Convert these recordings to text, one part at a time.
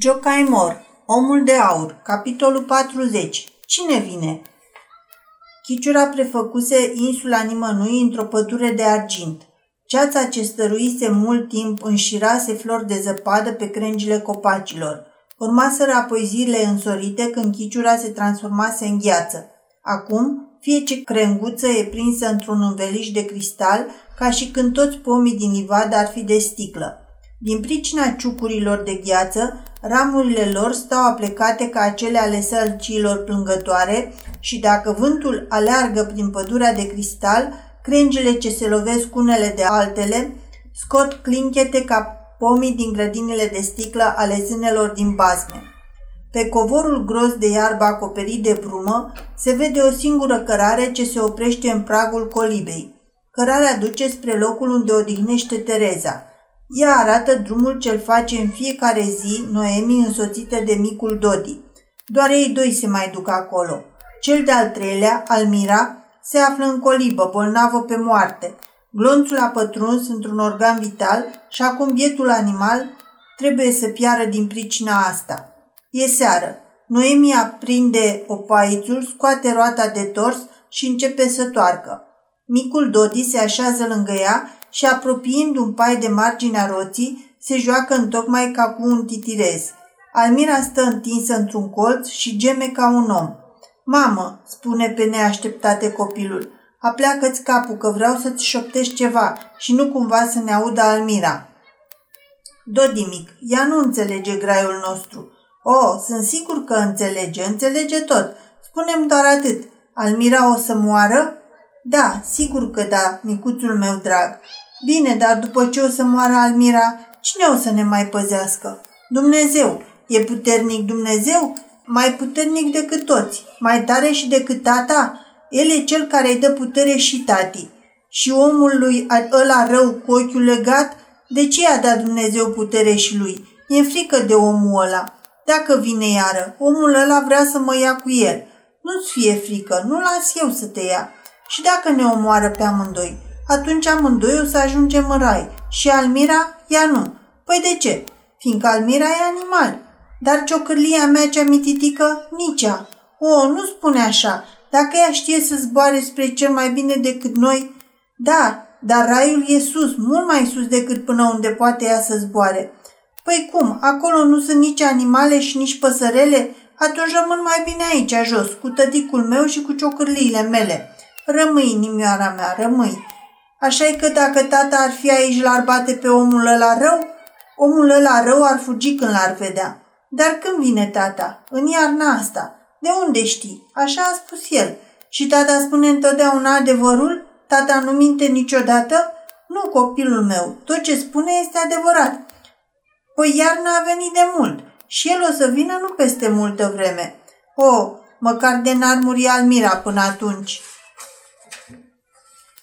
Jocai Mor, Omul de Aur, capitolul 40. Cine vine? Chiciura prefăcuse insula nimănui într-o pădure de argint. Ceața ce stăruise mult timp înșirase flori de zăpadă pe crengile copacilor. Urmaseră apoi zile însorite când chiciura se transformase în gheață. Acum, fie ce crenguță e prinsă într-un înveliș de cristal, ca și când toți pomii din livadă ar fi de sticlă. Din pricina ciucurilor de gheață, ramurile lor stau aplecate ca acele ale sălciilor plângătoare și dacă vântul aleargă prin pădurea de cristal, crengile ce se lovesc unele de altele scot clinchete ca pomii din grădinile de sticlă ale zânelor din bazme. Pe covorul gros de iarbă acoperit de brumă se vede o singură cărare ce se oprește în pragul colibei. Cărarea duce spre locul unde odihnește Tereza – ea arată drumul ce-l face în fiecare zi Noemi însoțită de micul Dodi. Doar ei doi se mai duc acolo. Cel de-al treilea, Almira, se află în colibă, bolnavă pe moarte. Glonțul a pătruns într-un organ vital și acum bietul animal trebuie să piară din pricina asta. E seară. Noemi aprinde opaițul, scoate roata de tors și începe să toarcă. Micul Dodi se așează lângă ea și apropiind un pai de marginea roții, se joacă întocmai ca cu un titirez. Almira stă întinsă într-un colț și geme ca un om. Mamă, spune pe neașteptate copilul, apleacă-ți capul că vreau să-ți șoptești ceva și nu cumva să ne audă Almira. Dodimic, ea nu înțelege graiul nostru. Oh, sunt sigur că înțelege, înțelege tot. Spunem doar atât. Almira o să moară? Da, sigur că da, micuțul meu drag. Bine, dar după ce o să moară Almira, cine o să ne mai păzească? Dumnezeu. E puternic Dumnezeu? Mai puternic decât toți. Mai tare și decât tata? El e cel care îi dă putere și tati. Și omul lui ăla rău cu ochiul legat, de ce i-a dat Dumnezeu putere și lui? E frică de omul ăla. Dacă vine iară, omul ăla vrea să mă ia cu el. Nu-ți fie frică, nu las eu să te ia. Și dacă ne omoară pe amândoi, atunci amândoi o să ajungem în rai. Și Almira, ea nu. Păi de ce? Fiindcă Almira e animal. Dar ciocârlia mea cea mititică, nici ea. O, nu spune așa. Dacă ea știe să zboare spre cel mai bine decât noi, da, dar raiul e sus, mult mai sus decât până unde poate ea să zboare. Păi cum, acolo nu sunt nici animale și nici păsărele? Atunci rămân mai bine aici, jos, cu tăticul meu și cu ciocârliile mele. Rămâi, nimioara mea, rămâi. așa e că dacă tata ar fi aici l-ar bate pe omul ăla rău, omul ăla rău ar fugi când l-ar vedea. Dar când vine tata? În iarna asta. De unde știi? Așa a spus el. Și tata spune întotdeauna adevărul? Tata nu minte niciodată? Nu, copilul meu, tot ce spune este adevărat. Păi iarna a venit de mult și el o să vină nu peste multă vreme. O, oh, măcar de n-ar muri Almira până atunci.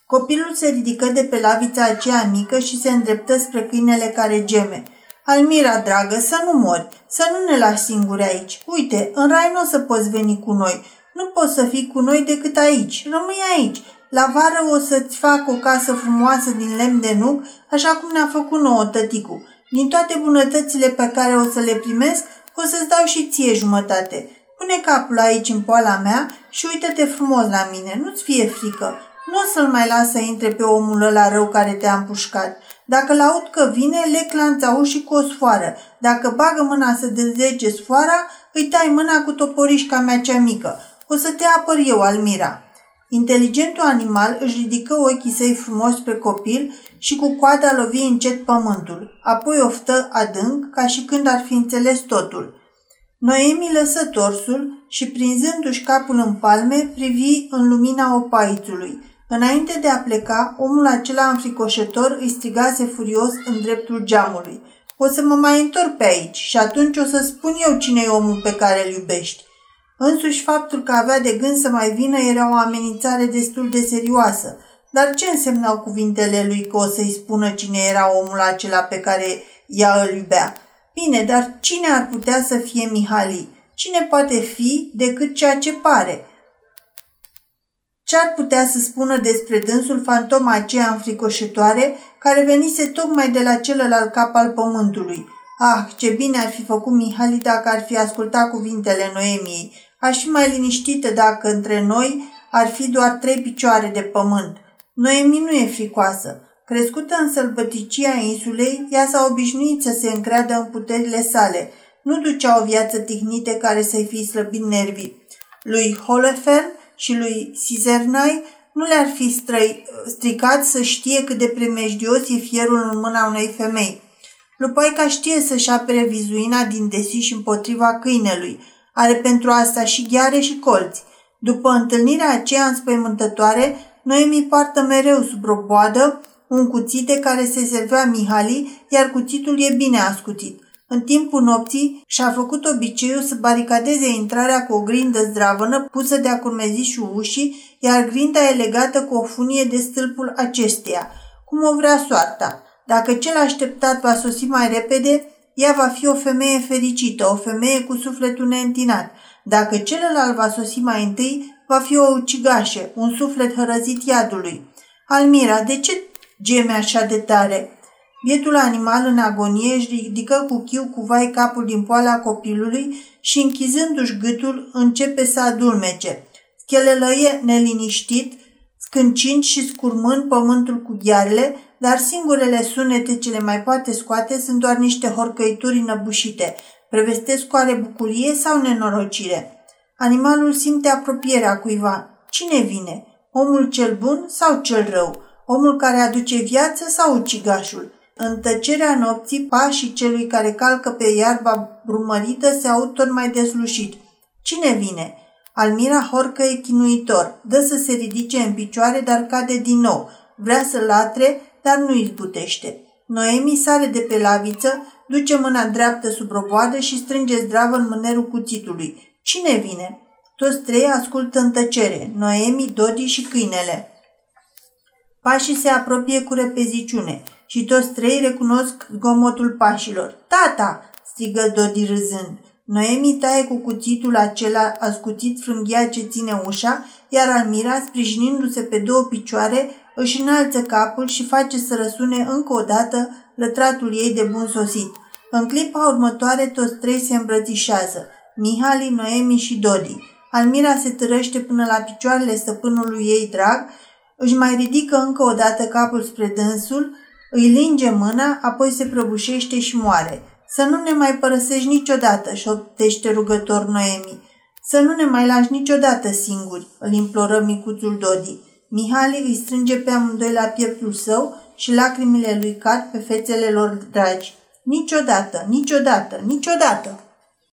Copilul se ridică de pe lavița aceea mică și se îndreptă spre câinele care geme. Almira, dragă, să nu mori, să nu ne lași singuri aici. Uite, în rai nu o să poți veni cu noi. Nu poți să fii cu noi decât aici. Rămâi aici. La vară o să-ți fac o casă frumoasă din lemn de nuc, așa cum ne-a făcut nouă tăticu. Din toate bunătățile pe care o să le primesc, o să-ți dau și ție jumătate. Pune capul aici în poala mea și uită-te frumos la mine, nu-ți fie frică. Nu o să-l mai las să intre pe omul ăla rău care te-a împușcat. Dacă-l aud că vine, le clanța și cu o sfoară. Dacă bagă mâna să dezlege sfoara, îi tai mâna cu toporișca mea cea mică. O să te apăr eu, Almira. Inteligentul animal își ridică ochii săi frumos pe copil și cu coada lovi încet pământul. Apoi oftă adânc, ca și când ar fi înțeles totul. Noemi lăsă torsul și, prinzându-și capul în palme, privi în lumina opaițului. Înainte de a pleca, omul acela înfricoșător îi strigase furios în dreptul geamului. O să mă mai întorc pe aici și atunci o să spun eu cine e omul pe care îl iubești. Însuși faptul că avea de gând să mai vină era o amenințare destul de serioasă. Dar ce însemnau cuvintele lui că o să-i spună cine era omul acela pe care ea îl iubea? Bine, dar cine ar putea să fie Mihali? Cine poate fi decât ceea ce pare? Ce ar putea să spună despre dânsul fantoma aceea înfricoșătoare care venise tocmai de la celălalt cap al pământului? Ah, ce bine ar fi făcut Mihali dacă ar fi ascultat cuvintele Noemiei. Aș fi mai liniștită dacă între noi ar fi doar trei picioare de pământ. Noemi nu e fricoasă. Crescută în sălbăticia insulei, ea s-a obișnuit să se încreadă în puterile sale. Nu ducea o viață tihnită care să-i fi slăbit nervii. Lui Holofern și lui Sizernai nu le-ar fi străi, stricat să știe cât de primejdios e fierul în mâna unei femei. Lupaica știe să-și apere vizuina din desi și împotriva câinelui. Are pentru asta și gheare și colți. După întâlnirea aceea înspăimântătoare, Noemi poartă mereu sub o boadă un cuțit de care se servea Mihali, iar cuțitul e bine ascutit. În timpul nopții și-a făcut obiceiul să baricadeze intrarea cu o grindă zdravănă pusă de-a curmezișul ușii, iar grinda e legată cu o funie de stâlpul acesteia, cum o vrea soarta. Dacă cel așteptat va sosi mai repede, ea va fi o femeie fericită, o femeie cu sufletul neîntinat. Dacă celălalt va sosi mai întâi, va fi o ucigașă, un suflet hărăzit iadului. Almira, de ce geme așa de tare? Bietul animal în agonie își ridică cu chiu cu vai capul din poala copilului și închizându-și gâtul începe să adulmece. Schelelăie neliniștit, scâncind și scurmând pământul cu ghearele, dar singurele sunete ce le mai poate scoate sunt doar niște horcăituri înăbușite. Prevestesc oare bucurie sau nenorocire? Animalul simte apropierea cuiva. Cine vine? Omul cel bun sau cel rău? Omul care aduce viață sau ucigașul? În tăcerea nopții, pașii celui care calcă pe iarba brumărită se aud tot mai deslușit. Cine vine? Almira horcă e chinuitor. Dă să se ridice în picioare, dar cade din nou. Vrea să latre, dar nu izbutește. Noemi sare de pe laviță, duce mâna dreaptă sub roboadă și strânge zdravă în mânerul cuțitului. Cine vine? Toți trei ascultă în tăcere, Noemi, Dodi și câinele. Pașii se apropie cu repeziciune și toți trei recunosc zgomotul pașilor. Tata! strigă Dodi râzând. Noemi taie cu cuțitul acela ascuțit frânghia ce ține ușa, iar Almira, sprijinindu-se pe două picioare, își înalță capul și face să răsune încă o dată lătratul ei de bun sosit. În clipa următoare toți trei se îmbrățișează, Mihali, Noemi și Dodi. Almira se târăște până la picioarele stăpânului ei drag, își mai ridică încă o dată capul spre dânsul, îi linge mâna, apoi se prăbușește și moare. Să nu ne mai părăsești niciodată, șoptește rugător Noemi. Să nu ne mai lași niciodată singuri, îl imploră micuțul Dodi. Mihali îi strânge pe amândoi la pieptul său și lacrimile lui cad pe fețele lor dragi. Niciodată, niciodată, niciodată!